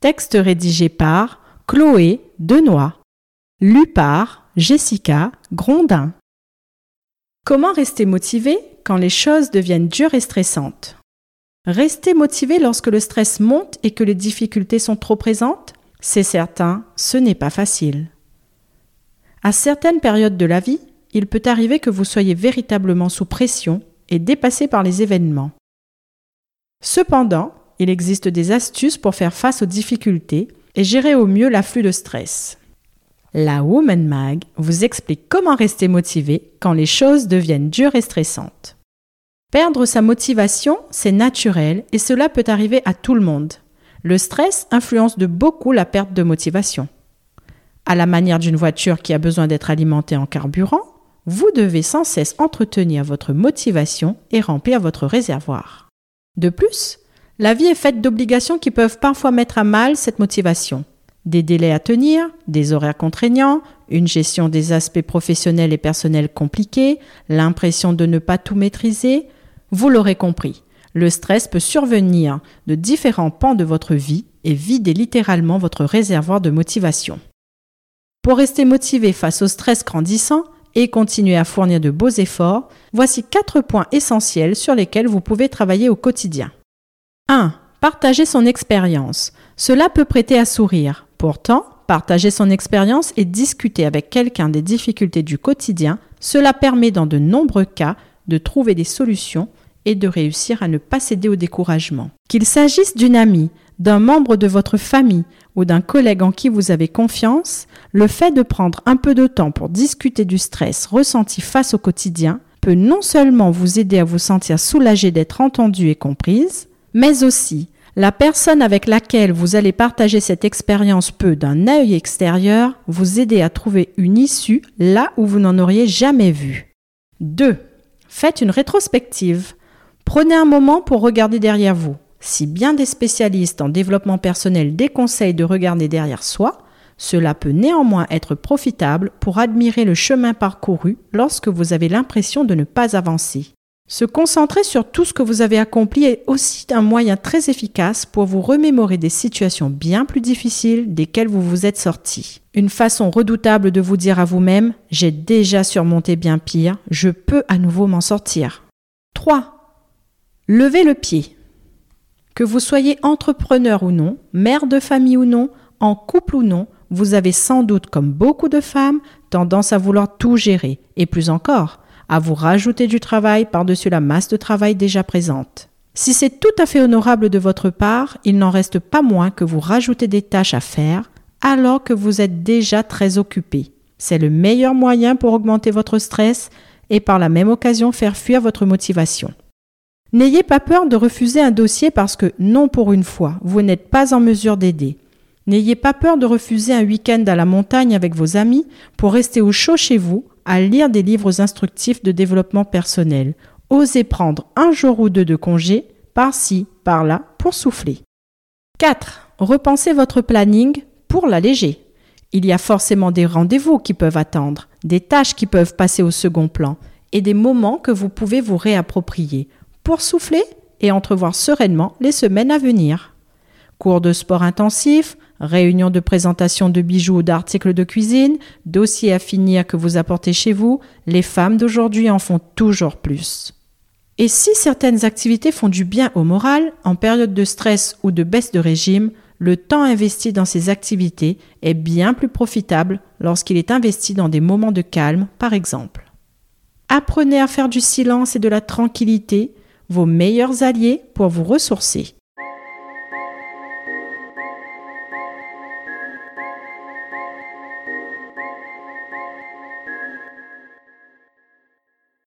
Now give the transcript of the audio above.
Texte rédigé par Chloé Denoy. Lu par Jessica Grondin. Comment rester motivé quand les choses deviennent dures et stressantes? Rester motivé lorsque le stress monte et que les difficultés sont trop présentes? C'est certain, ce n'est pas facile. À certaines périodes de la vie, il peut arriver que vous soyez véritablement sous pression et dépassé par les événements. Cependant, il existe des astuces pour faire face aux difficultés et gérer au mieux l'afflux de stress. La Woman Mag vous explique comment rester motivé quand les choses deviennent dures et stressantes. Perdre sa motivation, c'est naturel et cela peut arriver à tout le monde. Le stress influence de beaucoup la perte de motivation. À la manière d'une voiture qui a besoin d'être alimentée en carburant, vous devez sans cesse entretenir votre motivation et remplir votre réservoir. De plus, la vie est faite d'obligations qui peuvent parfois mettre à mal cette motivation. Des délais à tenir, des horaires contraignants, une gestion des aspects professionnels et personnels compliqués, l'impression de ne pas tout maîtriser. Vous l'aurez compris, le stress peut survenir de différents pans de votre vie et vider littéralement votre réservoir de motivation. Pour rester motivé face au stress grandissant et continuer à fournir de beaux efforts, voici quatre points essentiels sur lesquels vous pouvez travailler au quotidien. 1. Partager son expérience. Cela peut prêter à sourire. Pourtant, partager son expérience et discuter avec quelqu'un des difficultés du quotidien, cela permet dans de nombreux cas de trouver des solutions et de réussir à ne pas céder au découragement. Qu'il s'agisse d'une amie, d'un membre de votre famille ou d'un collègue en qui vous avez confiance, le fait de prendre un peu de temps pour discuter du stress ressenti face au quotidien peut non seulement vous aider à vous sentir soulagé d'être entendu et comprise, mais aussi la personne avec laquelle vous allez partager cette expérience peut, d'un œil extérieur, vous aider à trouver une issue là où vous n'en auriez jamais vu. 2. Faites une rétrospective. Prenez un moment pour regarder derrière vous. Si bien des spécialistes en développement personnel déconseillent de regarder derrière soi, cela peut néanmoins être profitable pour admirer le chemin parcouru lorsque vous avez l'impression de ne pas avancer. Se concentrer sur tout ce que vous avez accompli est aussi un moyen très efficace pour vous remémorer des situations bien plus difficiles desquelles vous vous êtes sorti. Une façon redoutable de vous dire à vous-même J'ai déjà surmonté bien pire, je peux à nouveau m'en sortir. 3. Levez le pied. Que vous soyez entrepreneur ou non, mère de famille ou non, en couple ou non, vous avez sans doute, comme beaucoup de femmes, tendance à vouloir tout gérer, et plus encore, à vous rajouter du travail par-dessus la masse de travail déjà présente. Si c'est tout à fait honorable de votre part, il n'en reste pas moins que vous rajoutez des tâches à faire alors que vous êtes déjà très occupé. C'est le meilleur moyen pour augmenter votre stress et par la même occasion faire fuir votre motivation. N'ayez pas peur de refuser un dossier parce que, non pour une fois, vous n'êtes pas en mesure d'aider. N'ayez pas peur de refuser un week-end à la montagne avec vos amis pour rester au chaud chez vous à lire des livres instructifs de développement personnel. Osez prendre un jour ou deux de congé, par-ci, par-là, pour souffler. 4. Repensez votre planning pour l'alléger. Il y a forcément des rendez-vous qui peuvent attendre, des tâches qui peuvent passer au second plan, et des moments que vous pouvez vous réapproprier pour souffler et entrevoir sereinement les semaines à venir. Cours de sport intensif, réunions de présentation de bijoux ou d'articles de cuisine, dossiers à finir que vous apportez chez vous, les femmes d'aujourd'hui en font toujours plus. Et si certaines activités font du bien au moral, en période de stress ou de baisse de régime, le temps investi dans ces activités est bien plus profitable lorsqu'il est investi dans des moments de calme, par exemple. Apprenez à faire du silence et de la tranquillité vos meilleurs alliés pour vous ressourcer.